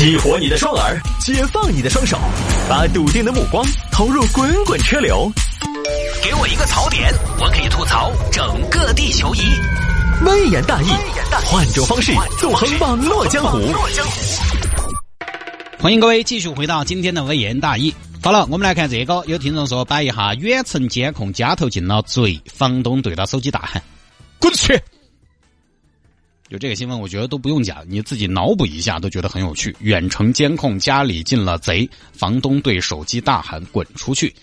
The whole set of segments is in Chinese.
激活你的双耳，解放你的双手，把笃定的目光投入滚滚车流。给我一个槽点，我可以吐槽整个地球仪。微言大义，换种方式纵横网络江湖。欢迎各位继续回到今天的微言大义。好了，我们来看这个，有听众说摆一下远程监控家头进了贼，房东对着手机大喊：“滚出去！”就这个新闻，我觉得都不用讲，你自己脑补一下都觉得很有趣。远程监控家里进了贼，房东对手机大喊：“滚出去！”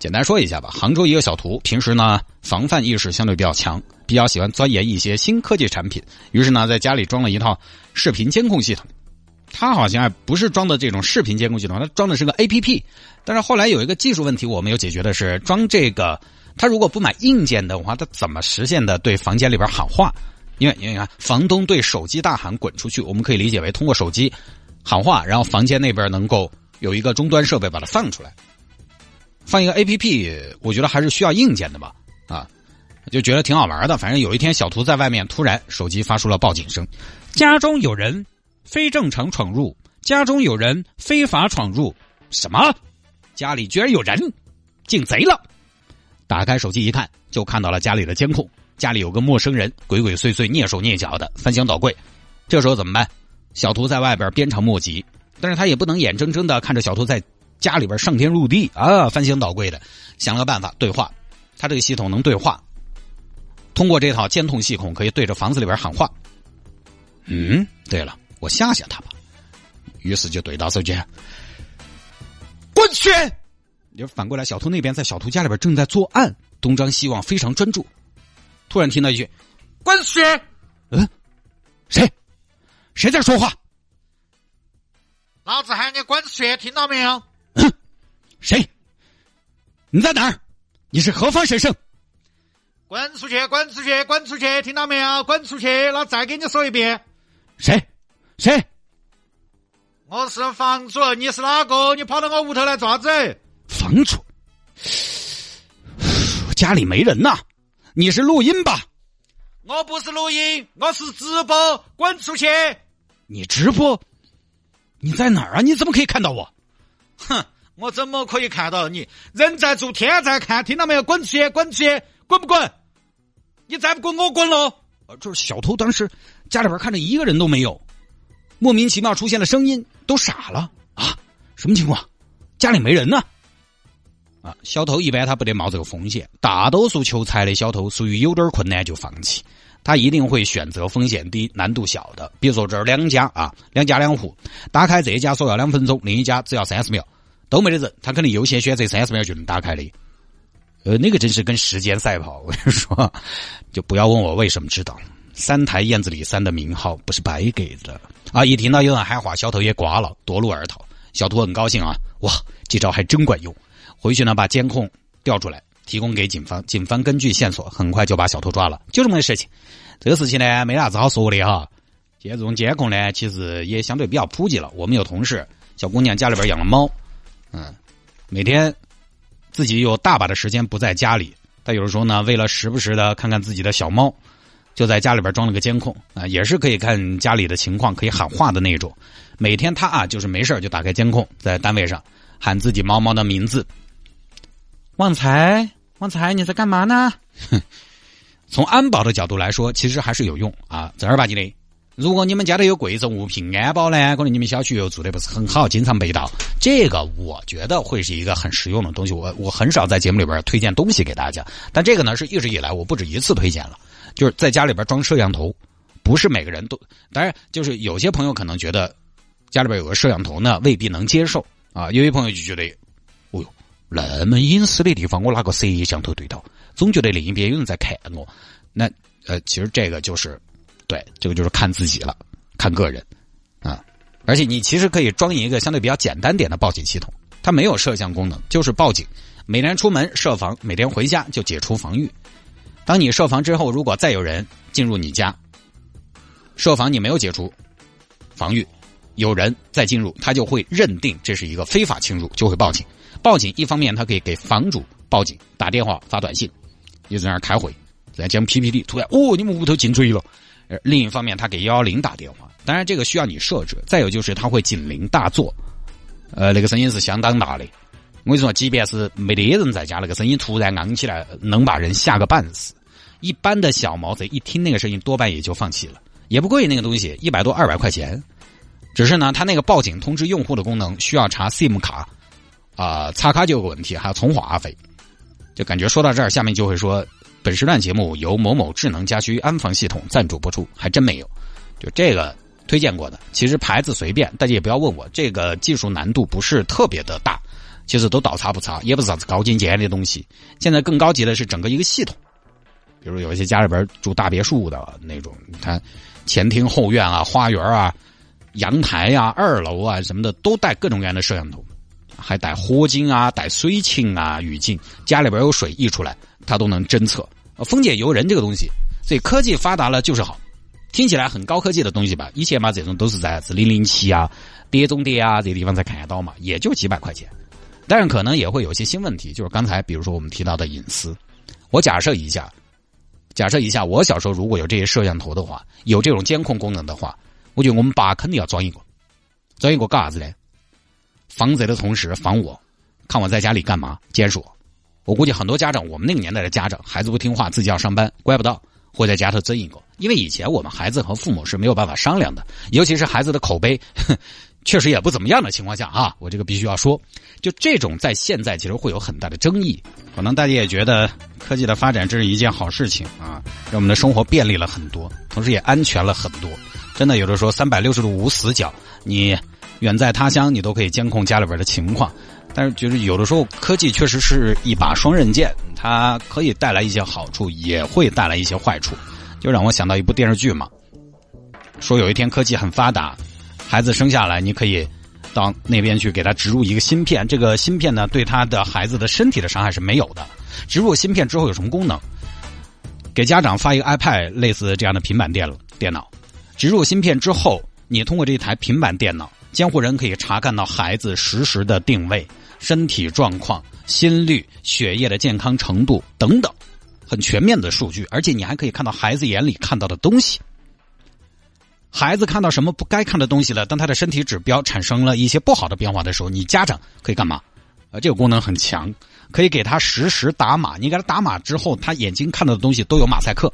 简单说一下吧，杭州一个小图，平时呢防范意识相对比较强，比较喜欢钻研一些新科技产品，于是呢在家里装了一套视频监控系统。他好像不是装的这种视频监控系统，他装的是个 A P P。但是后来有一个技术问题我没有解决的是，装这个他如果不买硬件的话，他怎么实现的对房间里边喊话？因为因为你看，房东对手机大喊“滚出去”，我们可以理解为通过手机喊话，然后房间那边能够有一个终端设备把它放出来。放一个 A P P，我觉得还是需要硬件的吧？啊，就觉得挺好玩的。反正有一天，小图在外面突然手机发出了报警声，家中有人。非正常闯入，家中有人非法闯入，什么？家里居然有人进贼了！打开手机一看，就看到了家里的监控，家里有个陌生人鬼鬼祟祟、蹑手蹑脚的翻箱倒柜。这时候怎么办？小图在外边鞭长莫及，但是他也不能眼睁睁的看着小图在家里边上天入地啊，翻箱倒柜的。想了个办法，对话。他这个系统能对话，通过这套监控系统可以对着房子里边喊话。嗯，对了。我吓吓他吧，于是就对到手机，滚去！就反过来，小图那边在小图家里边正在作案，东张西望，非常专注。突然听到一句：“滚去！”嗯，谁？谁在说话？老子喊你滚出去，听到没有？嗯，谁？你在哪儿？你是何方神圣？滚出去！滚出去！滚出去！听到没有？滚出去！那再给你说一遍。谁？谁？我是房主，你是哪个？你跑到我屋头来做啥子？房主，家里没人呐，你是录音吧？我不是录音，我是直播，滚出去！你直播？你在哪儿啊？你怎么可以看到我？哼，我怎么可以看到你？人在做，天在看，听到没有？滚出去！滚出去！滚不滚？你再不滚，我滚了。就是小偷，当时家里边看着一个人都没有。莫名其妙出现了声音，都傻了啊！什么情况？家里没人呢？啊，啊小偷一般他不得冒这个风险，大多数求财的小偷属于有点困难就放弃，他一定会选择风险低、难度小的。比如说这儿两家啊，两家两户，打开这家所要两分钟，另一家只要三十秒，都没得人，他肯定优先选择三十秒就能打开的。呃，那个真是跟时间赛跑，我跟你说，就不要问我为什么知道。三台燕子李三的名号不是白给的啊！一听到有人喊话，小偷也挂了，夺路而逃。小偷很高兴啊，哇，这招还真管用！回去呢，把监控调出来，提供给警方。警方根据线索，很快就把小偷抓了。就这么个事情，这个事情呢，没啥子好说的哈。这种监控呢，其实也相对比较普及了。我们有同事，小姑娘家里边养了猫，嗯，每天自己有大把的时间不在家里，但有时候呢，为了时不时的看看自己的小猫。就在家里边装了个监控啊，也是可以看家里的情况，可以喊话的那种。每天他啊，就是没事就打开监控，在单位上喊自己猫猫的名字。旺财，旺财，你在干嘛呢？从安保的角度来说，其实还是有用啊，正儿八经的。如果你们家里有贵重物品，安保呢，可能你们小区又做的不是很好，经常被盗，这个我觉得会是一个很实用的东西。我我很少在节目里边推荐东西给大家，但这个呢，是一直以来我不止一次推荐了。就是在家里边装摄像头，不是每个人都。当然，就是有些朋友可能觉得家里边有个摄像头呢，未必能接受啊。有些朋友就觉得，那么隐私的地方，我拿个摄像头对到，总觉得另一边有人在看我。那呃，其实这个就是，对，这个就是看自己了，看个人啊。而且你其实可以装一个相对比较简单点的报警系统，它没有摄像功能，就是报警。每天出门设防，每天回家就解除防御。当你设防之后，如果再有人进入你家，设防你没有解除防御，有人再进入，他就会认定这是一个非法侵入，就会报警。报警一方面，他可以给房主报警，打电话发短信，就在那儿开会，在讲 PPT。突然，哦，你们屋头进贼了，另一方面，他给幺幺零打电话，当然这个需要你设置。再有就是他会警铃大作，呃，那个声音是相当大的。我跟你说，即便是没得人在家，那个声音突然昂起来，能把人吓个半死。一般的小毛贼一听那个声音，多半也就放弃了，也不贵，那个东西一百多二百块钱。只是呢，他那个报警通知用户的功能需要查 SIM 卡，啊，擦卡就有个问题，还要充话费。就感觉说到这儿，下面就会说。本时段节目由某某智能家居安防系统赞助播出，还真没有，就这个推荐过的。其实牌子随便，大家也不要问我，这个技术难度不是特别的大，其实都倒擦不擦，也不是啥子高精尖的东西。现在更高级的是整个一个系统，比如有一些家里边住大别墅的那种，它前厅后院啊、花园啊、阳台呀、二楼啊什么的，都带各种各样的摄像头，还带火警啊、带水情啊、预警，家里边有水溢出来，它都能侦测。封建游人这个东西，所以科技发达了就是好，听起来很高科技的东西吧？以前嘛，这种都是在是零零七啊、碟中谍啊这些地方才看得到嘛，也就几百块钱。但是可能也会有些新问题，就是刚才比如说我们提到的隐私。我假设一下，假设一下，我小时候如果有这些摄像头的话，有这种监控功能的话，我觉得我们爸肯定要装一个，装一个干啥子呢？防贼的同时防我，看我在家里干嘛，监视我。我估计很多家长，我们那个年代的家长，孩子不听话，自己要上班，乖不到，会在家头增一个。因为以前我们孩子和父母是没有办法商量的，尤其是孩子的口碑，确实也不怎么样的情况下啊，我这个必须要说，就这种在现在其实会有很大的争议。可能大家也觉得科技的发展这是一件好事情啊，让我们的生活便利了很多，同时也安全了很多。真的有的时候三百六十度无死角，你远在他乡，你都可以监控家里边的情况。但是，就是有的时候科技确实是一把双刃剑，它可以带来一些好处，也会带来一些坏处。就让我想到一部电视剧嘛，说有一天科技很发达，孩子生下来，你可以到那边去给他植入一个芯片，这个芯片呢，对他的孩子的身体的伤害是没有的。植入芯片之后有什么功能？给家长发一个 iPad 类似这样的平板电电脑，植入芯片之后，你通过这台平板电脑，监护人可以查看到孩子实时的定位。身体状况、心率、血液的健康程度等等，很全面的数据，而且你还可以看到孩子眼里看到的东西。孩子看到什么不该看的东西了？当他的身体指标产生了一些不好的变化的时候，你家长可以干嘛？呃，这个功能很强，可以给他实时打码。你给他打码之后，他眼睛看到的东西都有马赛克。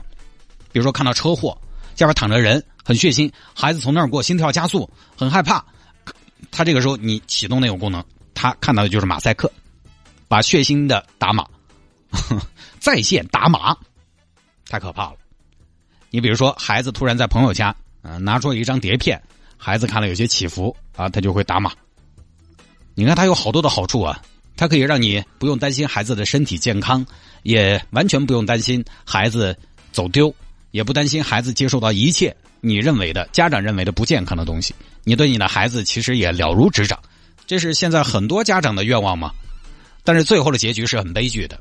比如说看到车祸，下边躺着人，很血腥，孩子从那儿过，心跳加速，很害怕。他这个时候你启动那种功能。他看到的就是马赛克，把血腥的打码，在线打码，太可怕了。你比如说，孩子突然在朋友家，嗯，拿出了一张碟片，孩子看了有些起伏啊，他就会打码。你看，它有好多的好处啊，它可以让你不用担心孩子的身体健康，也完全不用担心孩子走丢，也不担心孩子接受到一切你认为的家长认为的不健康的东西。你对你的孩子其实也了如指掌。这是现在很多家长的愿望吗？但是最后的结局是很悲剧的。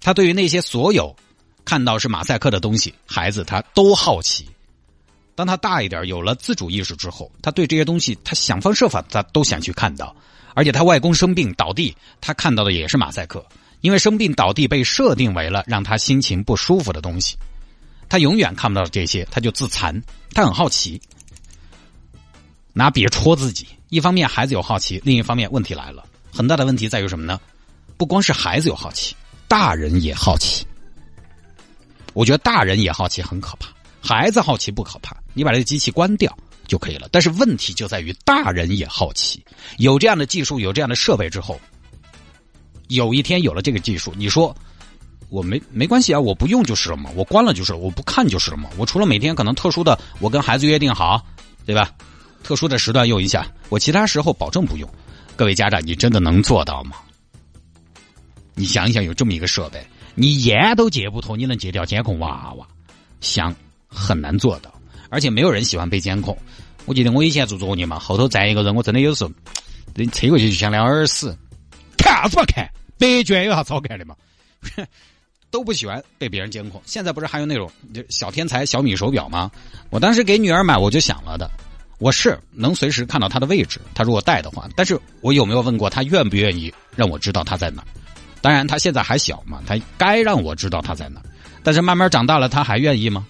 他对于那些所有看到是马赛克的东西，孩子他都好奇。当他大一点有了自主意识之后，他对这些东西他想方设法他都想去看到。而且他外公生病倒地，他看到的也是马赛克，因为生病倒地被设定为了让他心情不舒服的东西。他永远看不到这些，他就自残。他很好奇，拿笔戳自己。一方面孩子有好奇，另一方面问题来了，很大的问题在于什么呢？不光是孩子有好奇，大人也好奇。我觉得大人也好奇很可怕，孩子好奇不可怕，你把这个机器关掉就可以了。但是问题就在于大人也好奇，有这样的技术，有这样的设备之后，有一天有了这个技术，你说我没没关系啊，我不用就是了嘛，我关了就是了，我不看就是了嘛。我除了每天可能特殊的，我跟孩子约定好，对吧？特殊的时段用一下，我其他时候保证不用。各位家长，你真的能做到吗？你想一想，有这么一个设备，你烟都戒不脱，你能戒掉监控娃娃？想很难做到，而且没有人喜欢被监控。我记得我以前做作业嘛，后头站一个人，我真的有时候你车过去就想两耳屎，看啥子嘛看？白卷有啥子好看的嘛？都不喜欢被别人监控。现在不是还有那种小天才小米手表吗？我当时给女儿买，我就想了的。我是能随时看到他的位置，他如果带的话，但是我有没有问过他愿不愿意让我知道他在哪？当然他现在还小嘛，他该让我知道他在哪。但是慢慢长大了，他还愿意吗？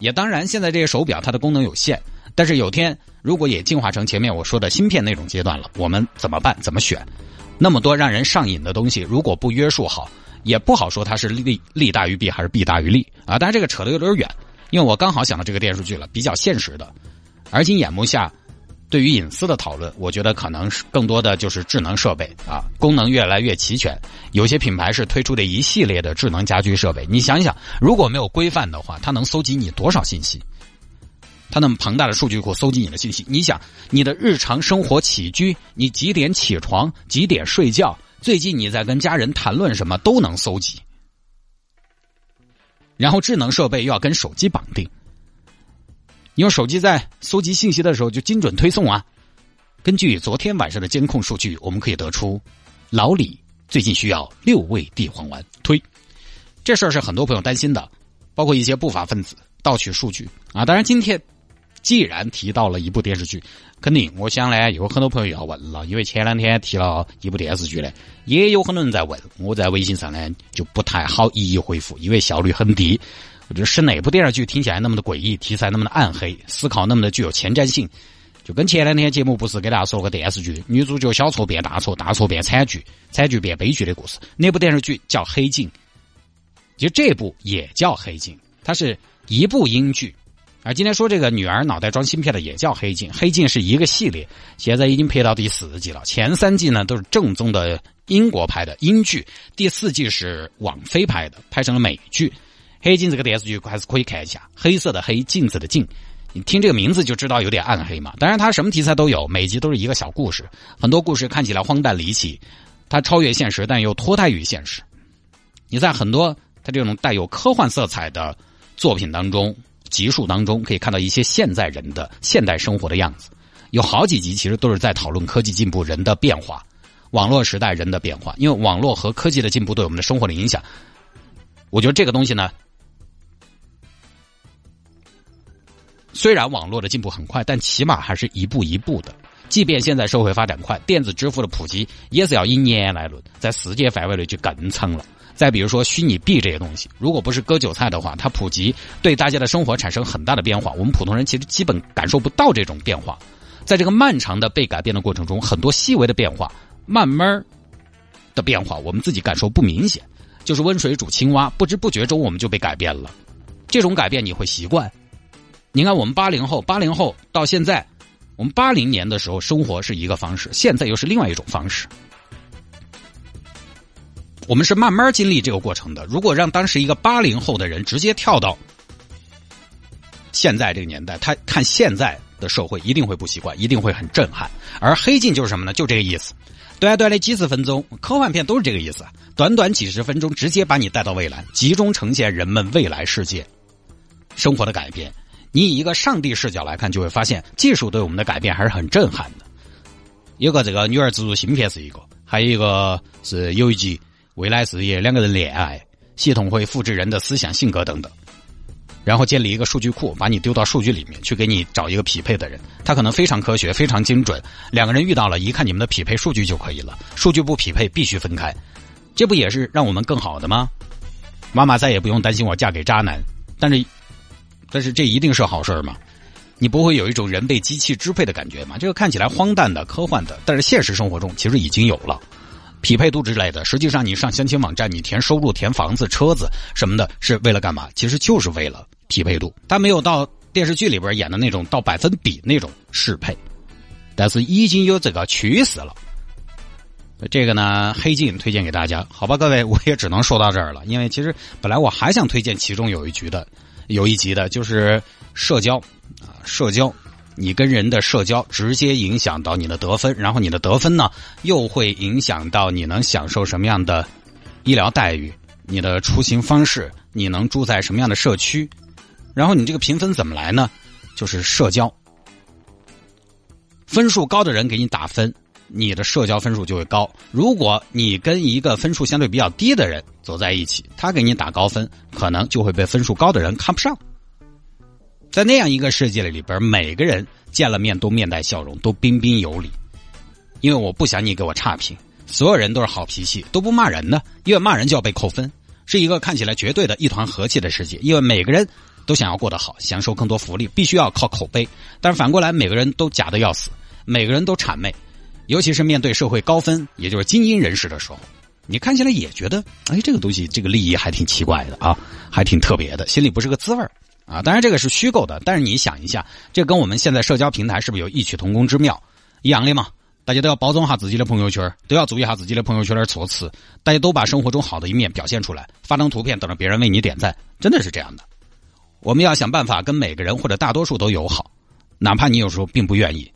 也当然，现在这些手表它的功能有限，但是有天如果也进化成前面我说的芯片那种阶段了，我们怎么办？怎么选？那么多让人上瘾的东西，如果不约束好，也不好说它是利利大于弊还是弊大于利啊！当然这个扯得有点远，因为我刚好想到这个电视剧了，比较现实的。而今眼目下，对于隐私的讨论，我觉得可能是更多的就是智能设备啊，功能越来越齐全。有些品牌是推出的一系列的智能家居设备，你想一想，如果没有规范的话，它能搜集你多少信息？它那么庞大的数据库搜集你的信息，你想你的日常生活起居，你几点起床，几点睡觉，最近你在跟家人谈论什么，都能搜集。然后智能设备又要跟手机绑定，你用手机在搜集信息的时候就精准推送啊。根据昨天晚上的监控数据，我们可以得出，老李最近需要六味地黄丸。推，这事儿是很多朋友担心的，包括一些不法分子盗取数据啊。当然今天。既然提到了一部电视剧，肯定我想呢，有很多朋友要问了，因为前两天提了一部电视剧呢，也有很多人在问，我在微信上呢就不太好一一回复，因为效率很低。我觉得是哪部电视剧听起来那么的诡异，题材那么的暗黑，思考那么的具有前瞻性，就跟前两天节目不是给大家说个电视剧，女主角小错变大错，大错变惨剧，惨剧变悲剧的故事。那部电视剧叫《黑镜》，其实这部也叫《黑镜》，它是一部英剧。而今天说这个女儿脑袋装芯片的也叫《黑镜》，《黑镜》是一个系列，现在已经拍到第四季了。前三季呢都是正宗的英国拍的英剧，第四季是网飞拍的，拍成了美剧。《黑镜》这个电视剧还是可以看一下，黑色的黑，镜子的镜，你听这个名字就知道有点暗黑嘛。当然它什么题材都有，每集都是一个小故事，很多故事看起来荒诞离奇，它超越现实，但又脱胎于现实。你在很多它这种带有科幻色彩的作品当中。集数当中可以看到一些现在人的现代生活的样子，有好几集其实都是在讨论科技进步、人的变化、网络时代人的变化。因为网络和科技的进步对我们的生活的影响，我觉得这个东西呢，虽然网络的进步很快，但起码还是一步一步的。即便现在社会发展快，电子支付的普及也是要以年来论，在世界范围内就更长了。再比如说虚拟币这些东西，如果不是割韭菜的话，它普及对大家的生活产生很大的变化。我们普通人其实基本感受不到这种变化。在这个漫长的被改变的过程中，很多细微的变化，慢慢的变化，我们自己感受不明显。就是温水煮青蛙，不知不觉中我们就被改变了。这种改变你会习惯。你看，我们八零后，八零后到现在，我们八零年的时候生活是一个方式，现在又是另外一种方式。我们是慢慢经历这个过程的。如果让当时一个八零后的人直接跳到现在这个年代，他看现在的社会一定会不习惯，一定会很震撼。而黑镜就是什么呢？就这个意思，短短的几十分钟，科幻片都是这个意思。短短几十分钟，直接把你带到未来，集中呈现人们未来世界生活的改变。你以一个上帝视角来看，就会发现技术对我们的改变还是很震撼的。有个这个女儿植入芯片是一个，还有一个是有一集。未来事业，两个人恋爱，系统会复制人的思想、性格等等，然后建立一个数据库，把你丢到数据里面去，给你找一个匹配的人。他可能非常科学、非常精准。两个人遇到了，一看你们的匹配数据就可以了。数据不匹配，必须分开。这不也是让我们更好的吗？妈妈再也不用担心我嫁给渣男。但是，但是这一定是好事吗？你不会有一种人被机器支配的感觉吗？这个看起来荒诞的、科幻的，但是现实生活中其实已经有了。匹配度之类的，实际上你上相亲网站，你填收入、填房子、车子什么的，是为了干嘛？其实就是为了匹配度。他没有到电视剧里边演的那种到百分比那种适配，但是已经有这个趋势了。这个呢，黑镜推荐给大家，好吧，各位，我也只能说到这儿了。因为其实本来我还想推荐其中有一局的，有一集的，就是社交啊，社交。你跟人的社交直接影响到你的得分，然后你的得分呢，又会影响到你能享受什么样的医疗待遇，你的出行方式，你能住在什么样的社区，然后你这个评分怎么来呢？就是社交，分数高的人给你打分，你的社交分数就会高。如果你跟一个分数相对比较低的人走在一起，他给你打高分，可能就会被分数高的人看不上。在那样一个世界里边，每个人见了面都面带笑容，都彬彬有礼，因为我不想你给我差评。所有人都是好脾气，都不骂人的，因为骂人就要被扣分。是一个看起来绝对的一团和气的世界，因为每个人都想要过得好，享受更多福利，必须要靠口碑。但是反过来，每个人都假的要死，每个人都谄媚，尤其是面对社会高分，也就是精英人士的时候，你看起来也觉得，哎，这个东西，这个利益还挺奇怪的啊，还挺特别的，心里不是个滋味啊。当然，这个是虚构的，但是你想一下，这跟我们现在社交平台是不是有异曲同工之妙？一样的嘛。大家都要包装下自己的朋友圈，都要注意下自己的朋友圈的措辞。大家都把生活中好的一面表现出来，发张图片等着别人为你点赞，真的是这样的。我们要想办法跟每个人或者大多数都友好，哪怕你有时候并不愿意，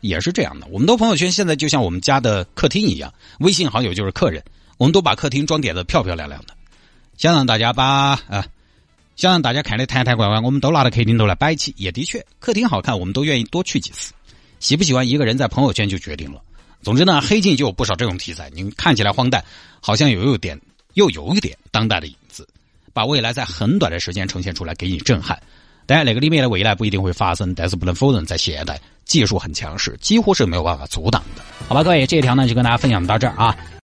也是这样的。我们的朋友圈现在就像我们家的客厅一样，微信好友就是客人，我们都把客厅装点的漂漂亮亮的，想让大家把啊，想让大家看的坛坛罐罐，我们都拿到客厅头来摆起。也的确，客厅好看，我们都愿意多去几次。喜不喜欢一个人在朋友圈就决定了。总之呢，黑镜就有不少这种题材，您看起来荒诞，好像有一点又有一点当代的影子，把未来在很短的时间呈现出来，给你震撼。当然，那个里面的未来不一定会发生，但是不能否认，在现代技术很强势，几乎是没有办法阻挡的。好吧，各位，这一条呢就跟大家分享到这儿啊。